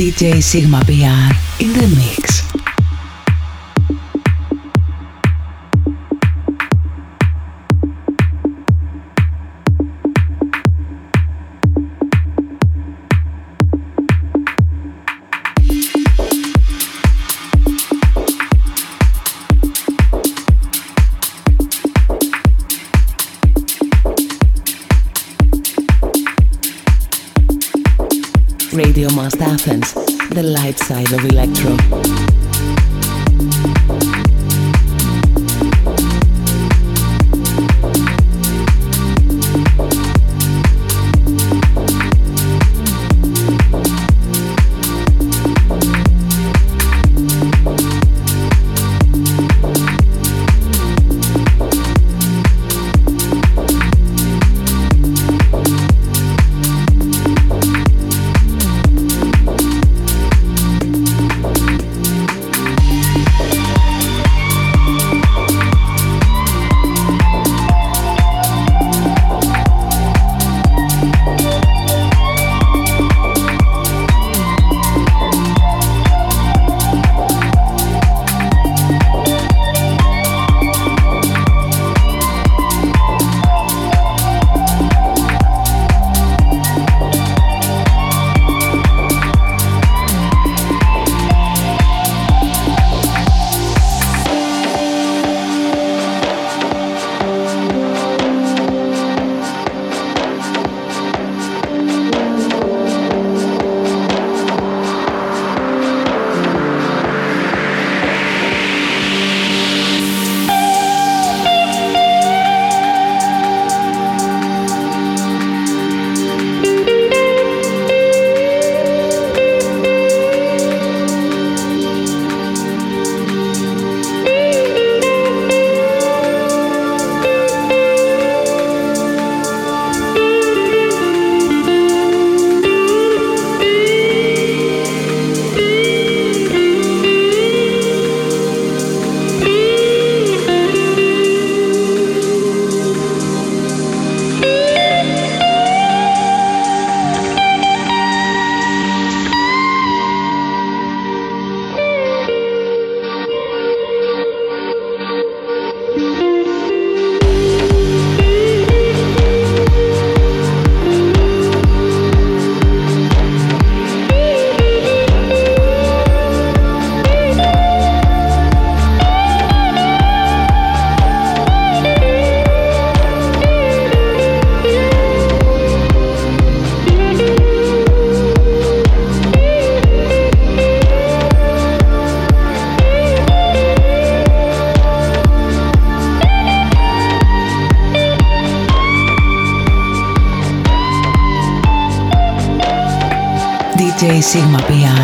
DJ Sigma PR in the mix. The light side of electro. Sigma PR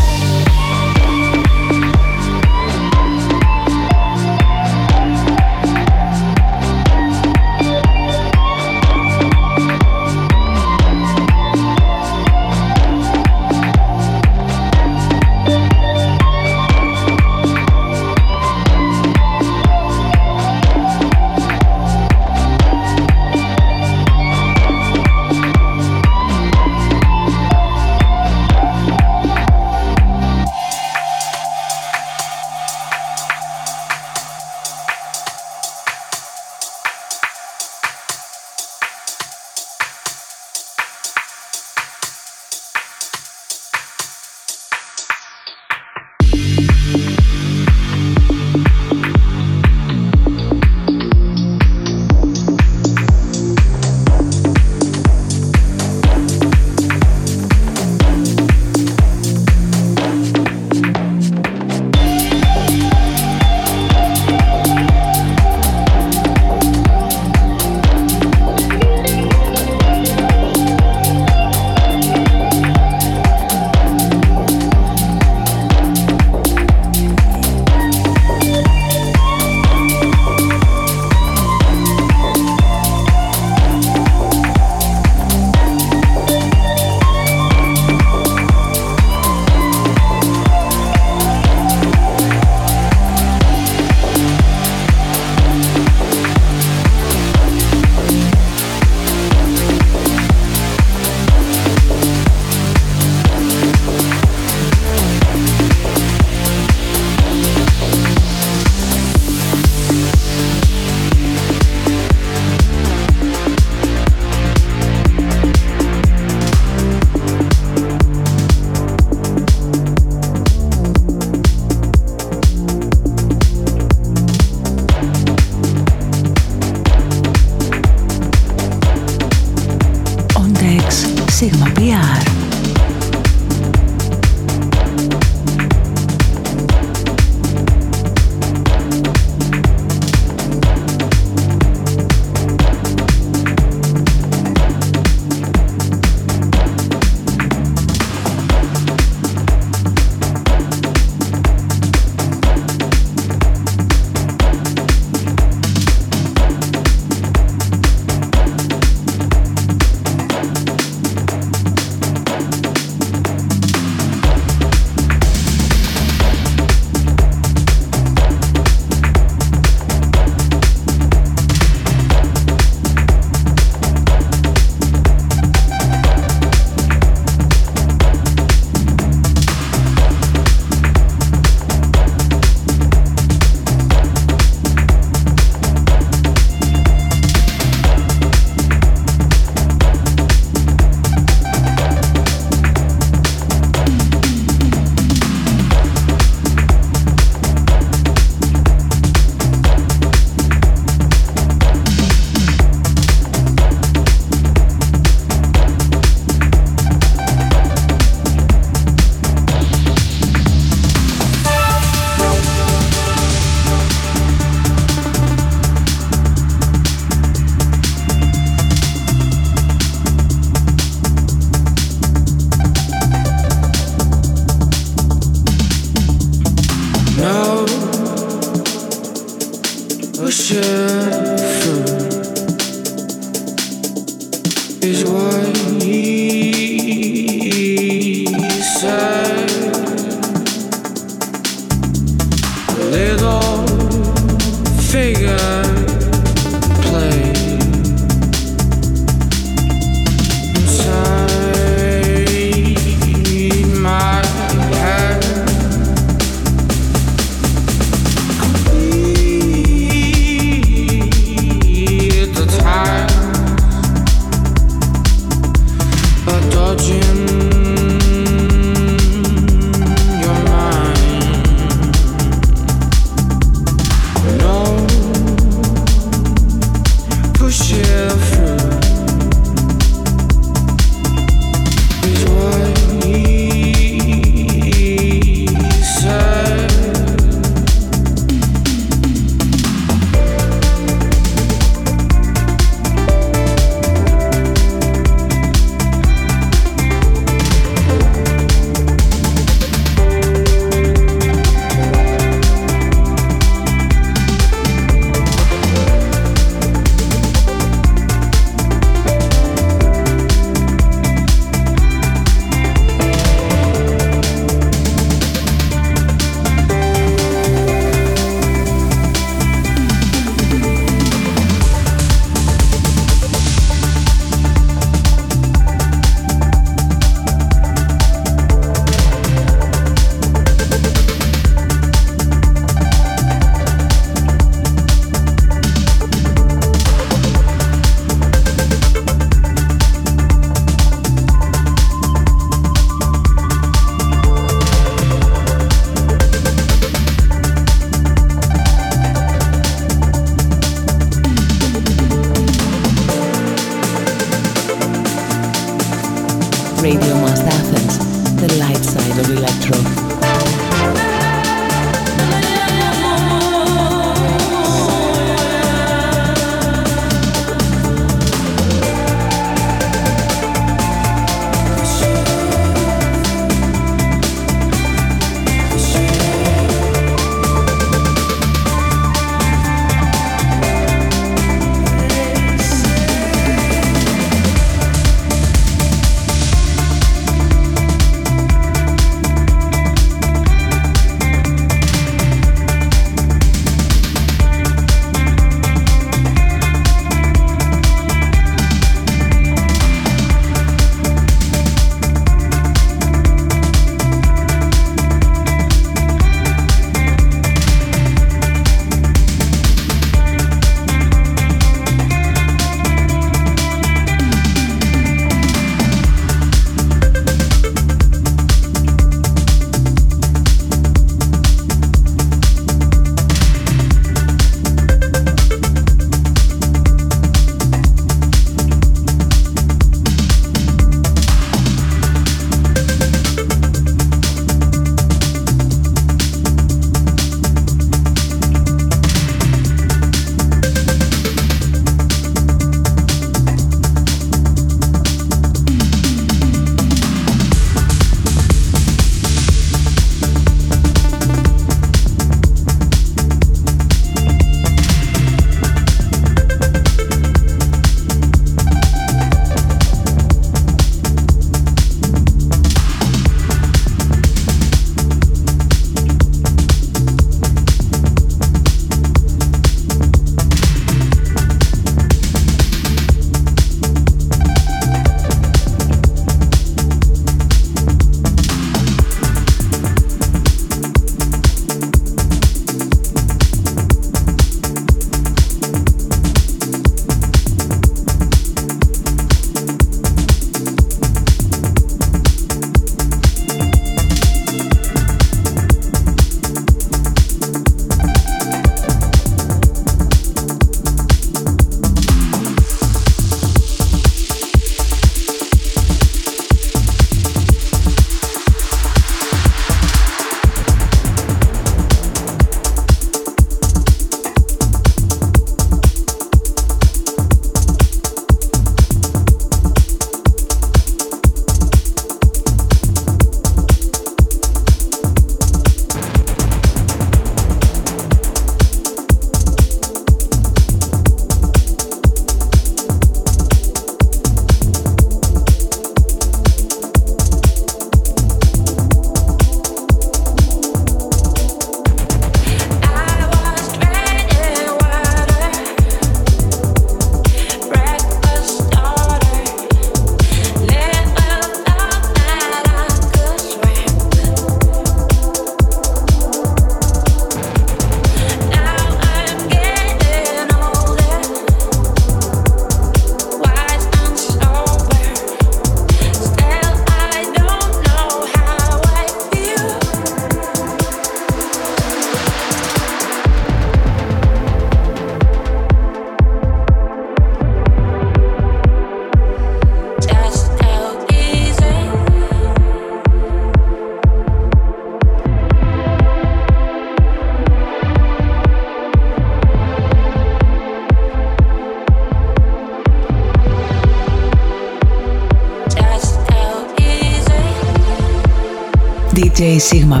DJ Sigma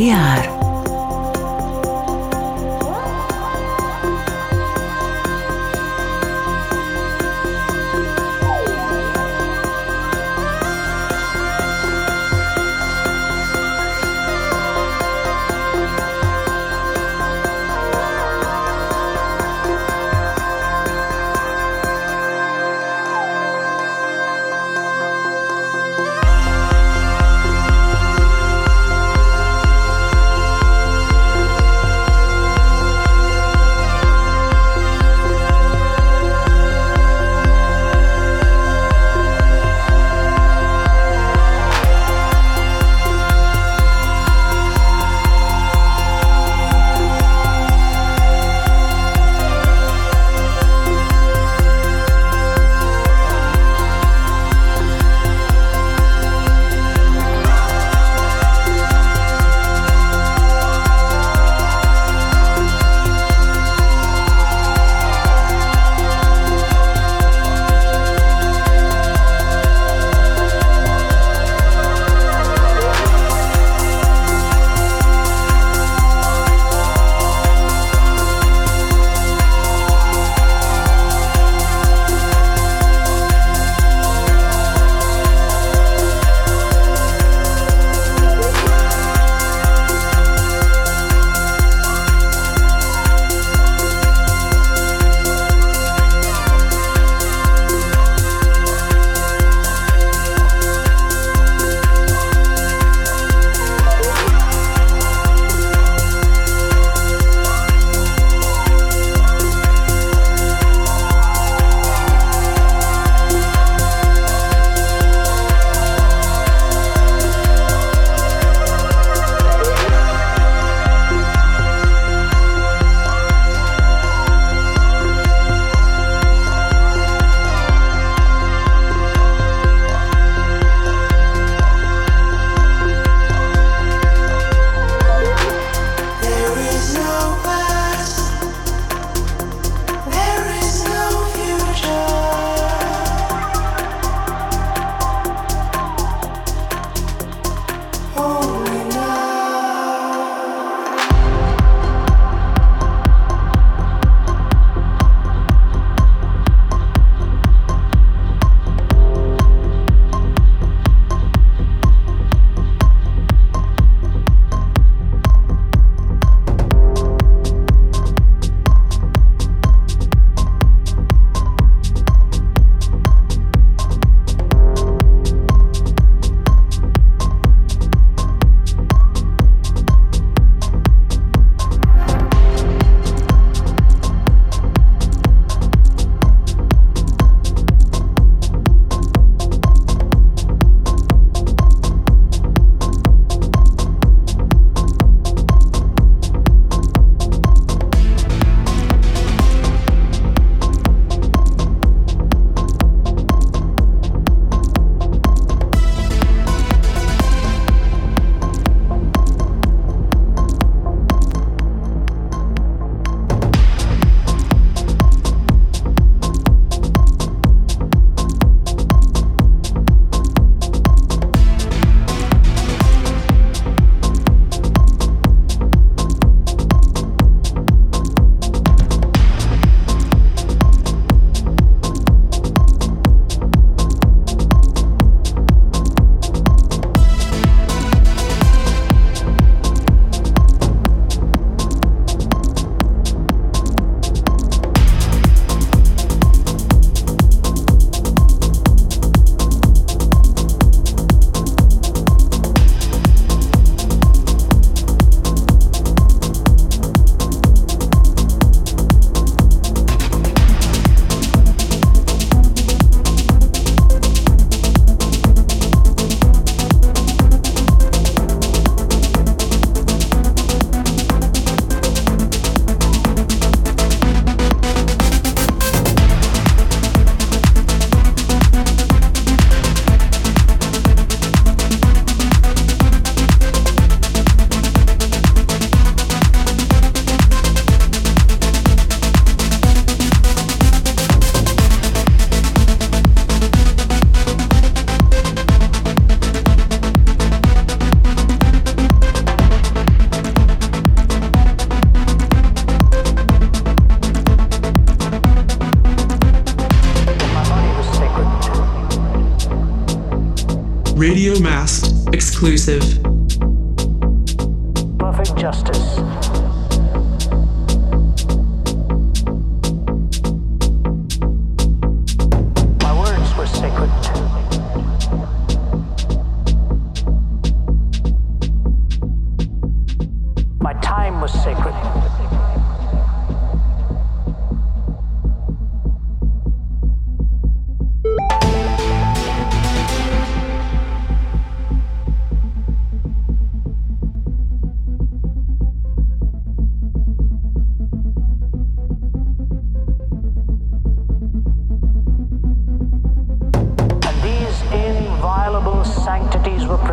PR.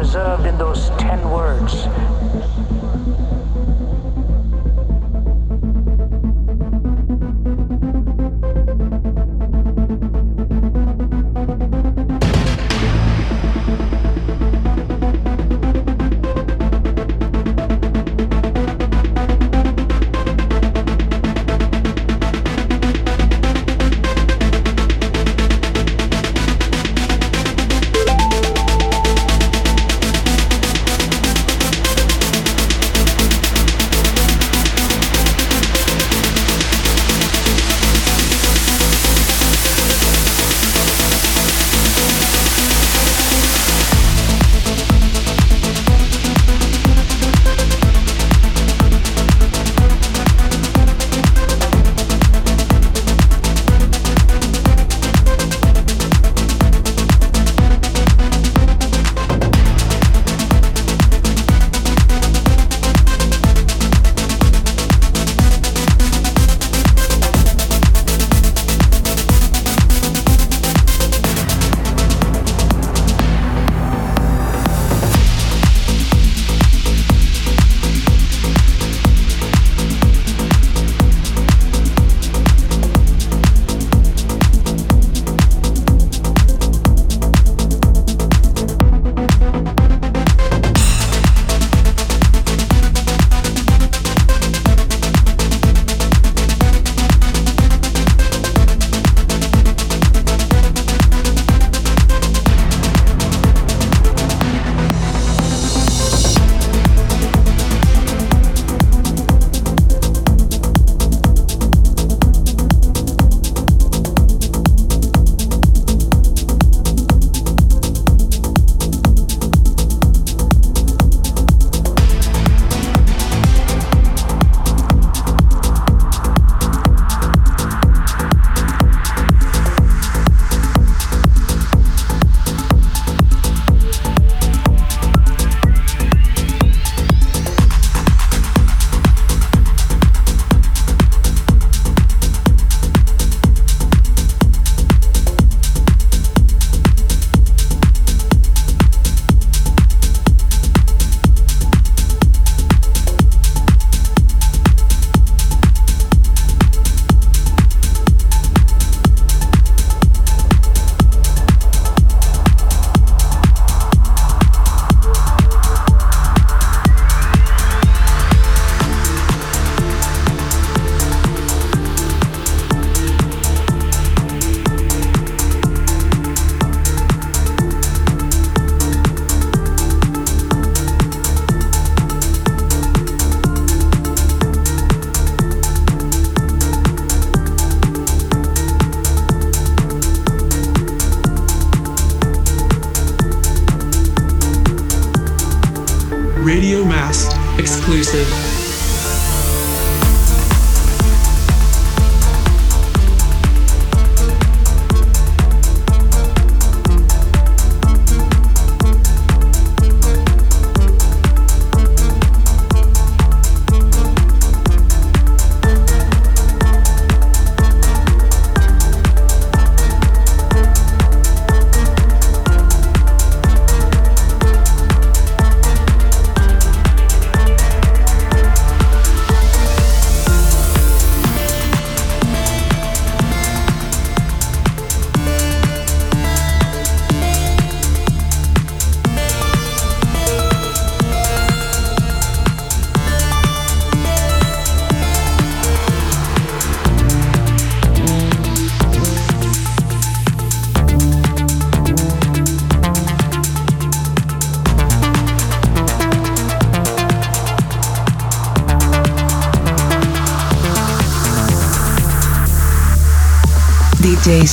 Preserved in those ten words.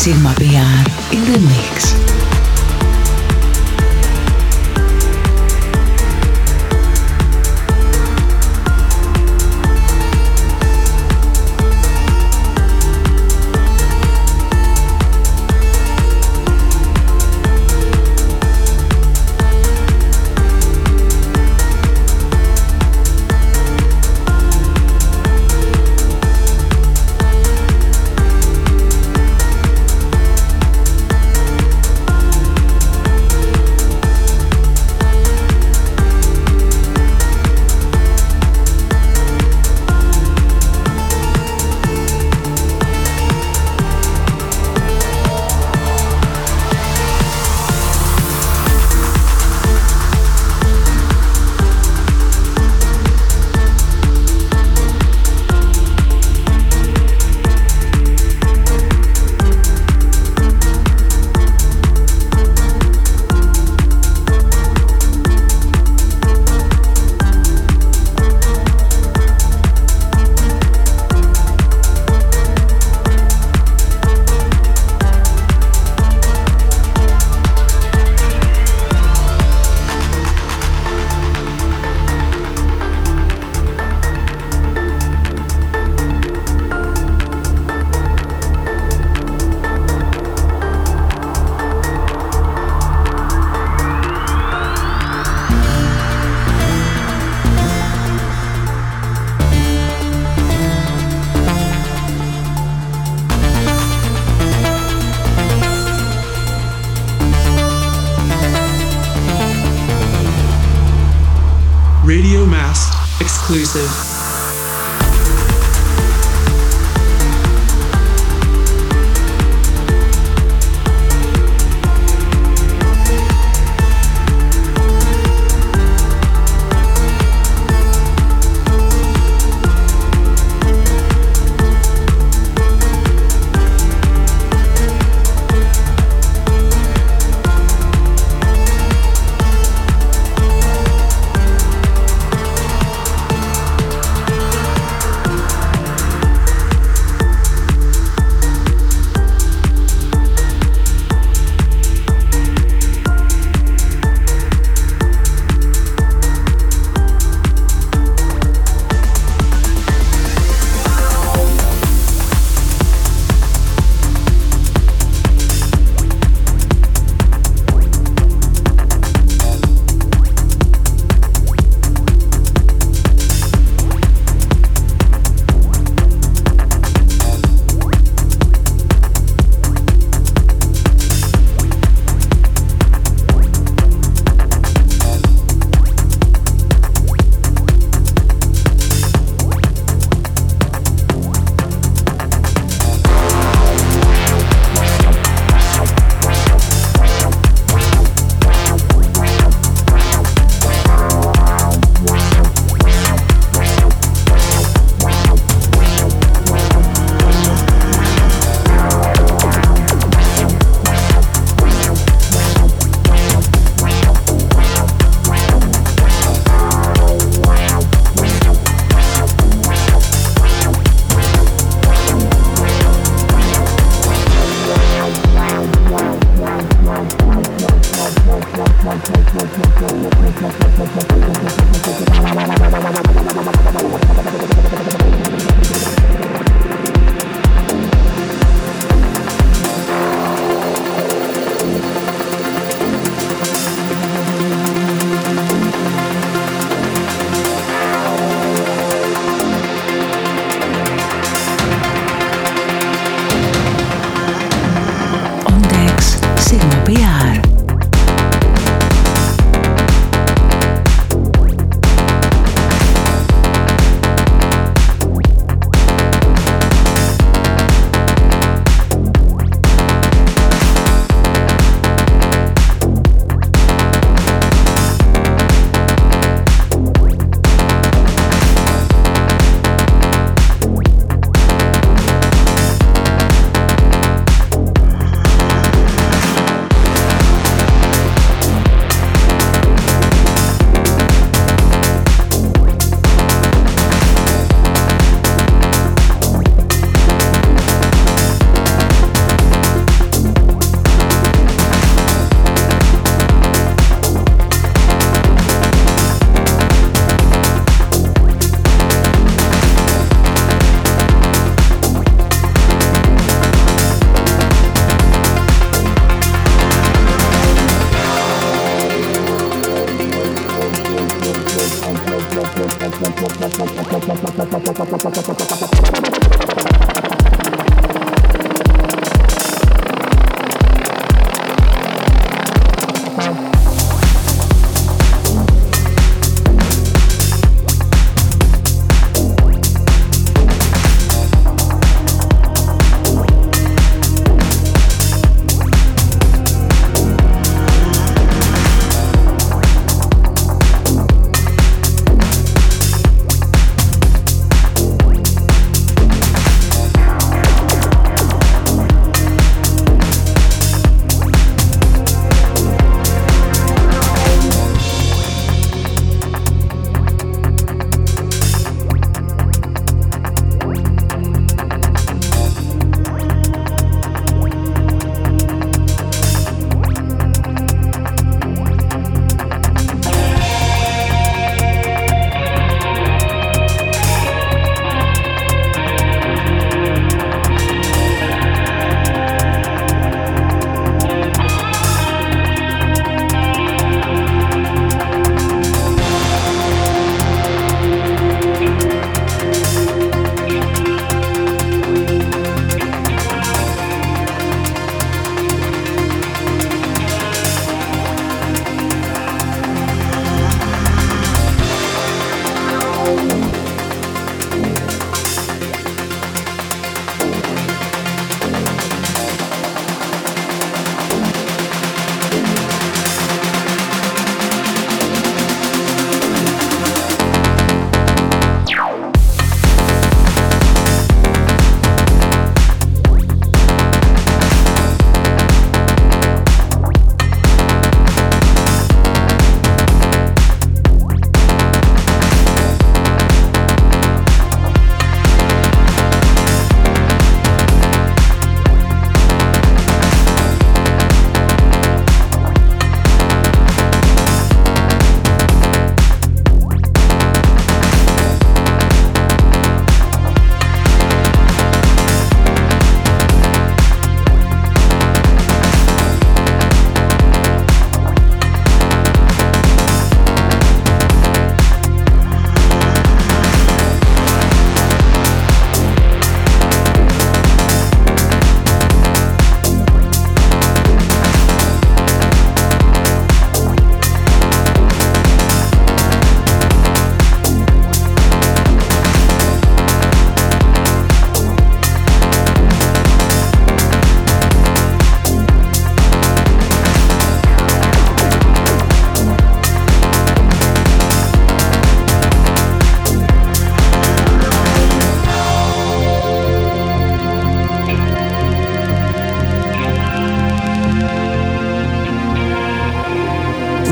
Sigma PR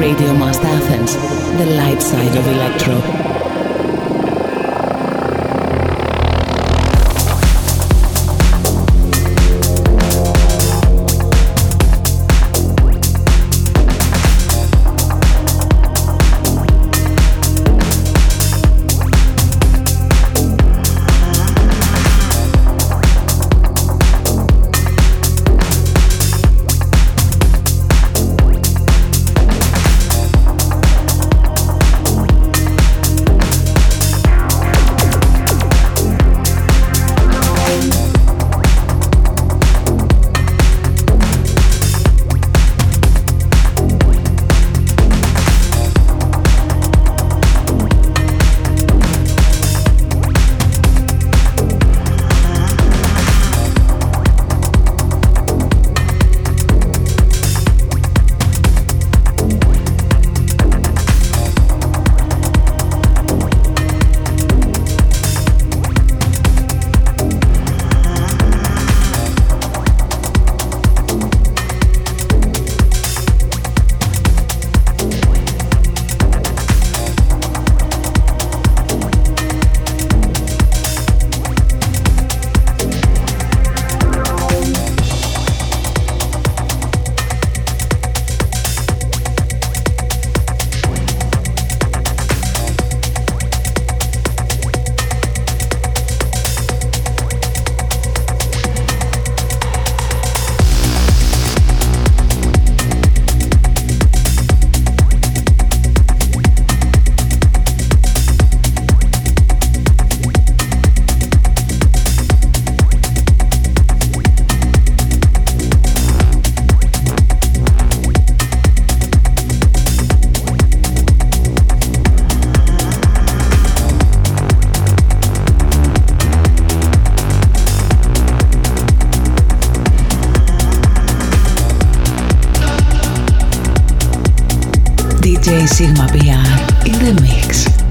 Radio Must Athens, the light side of electro. Sigma PR in the mix.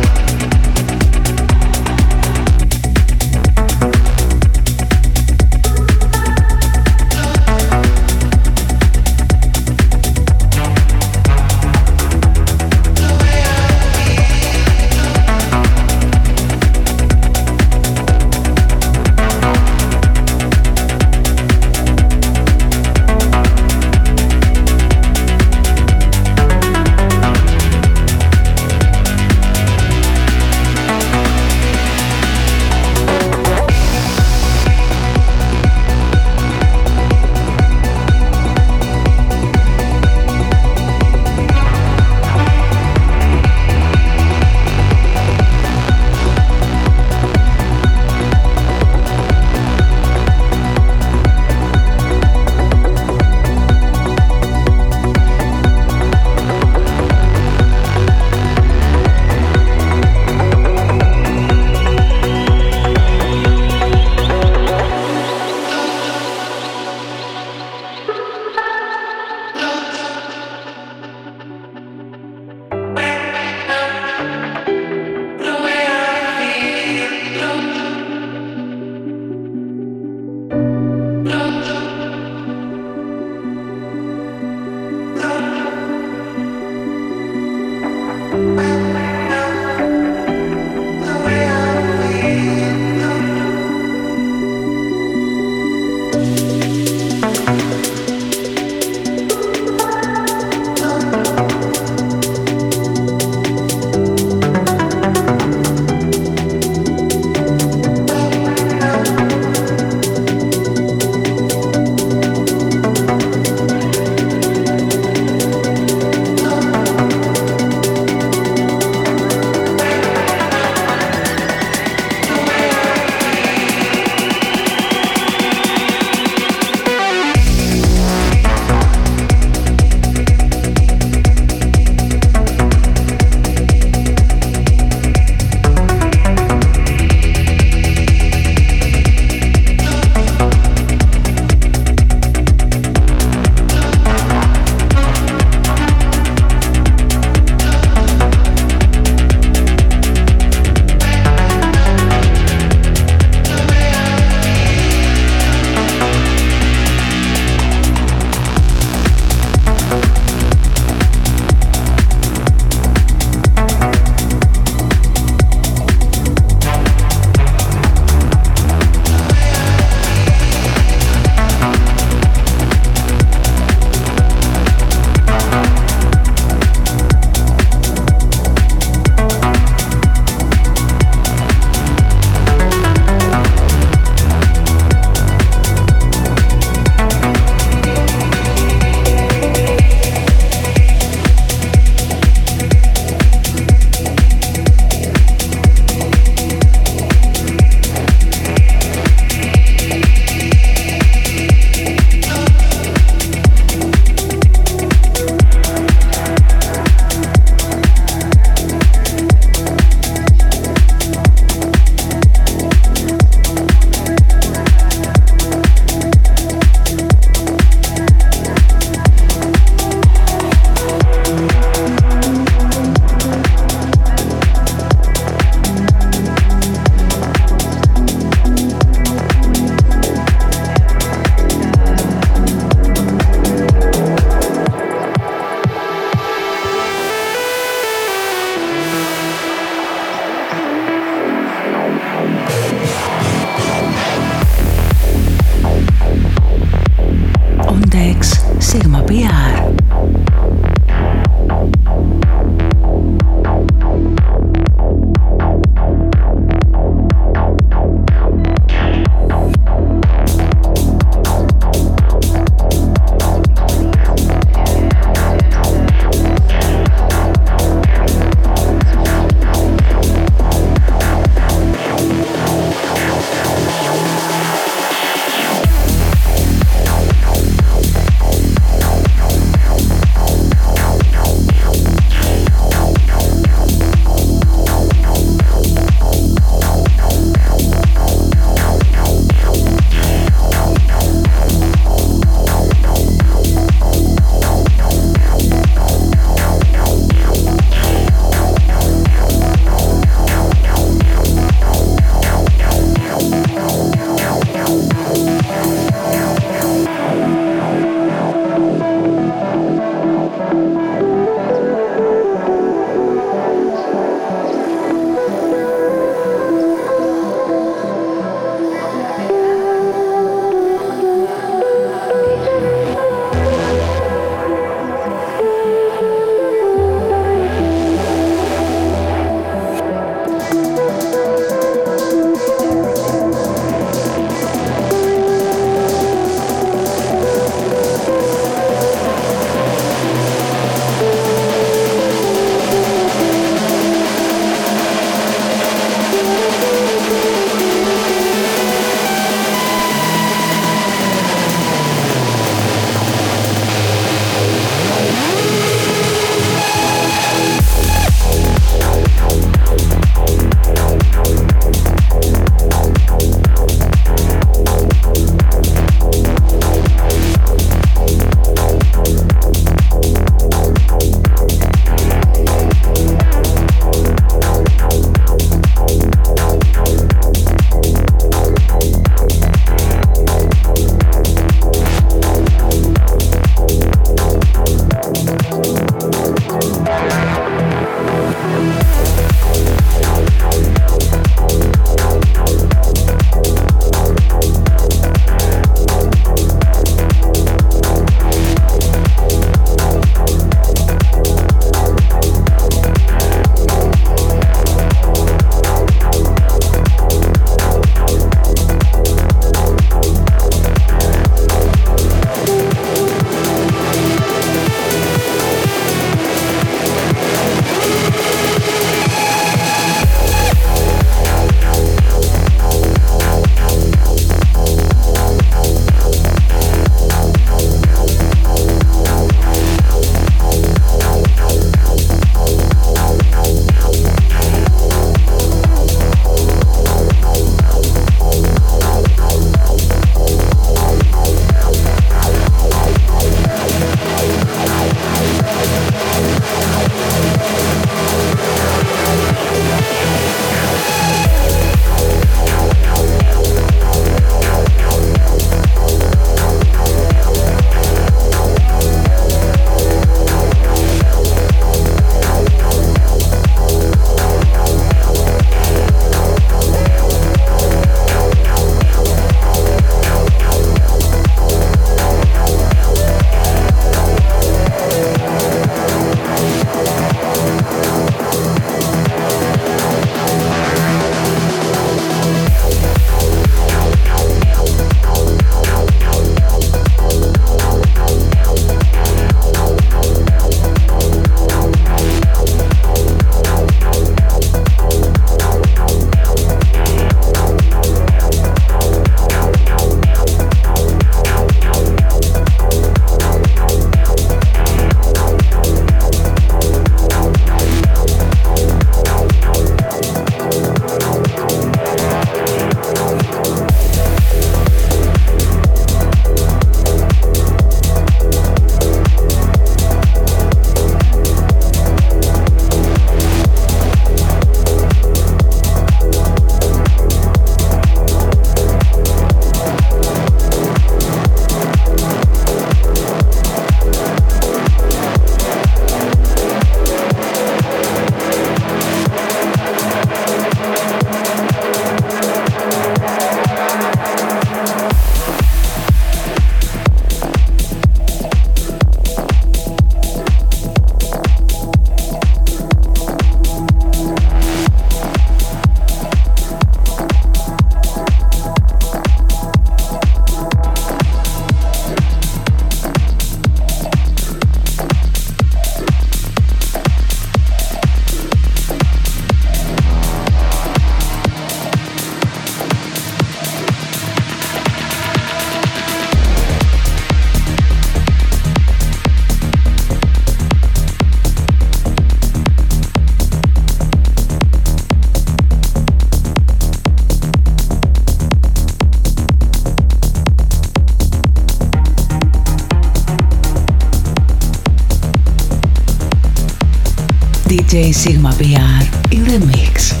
DJ Sigma PR in the mix.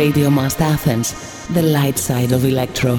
Radio Must Athens, the light side of electro.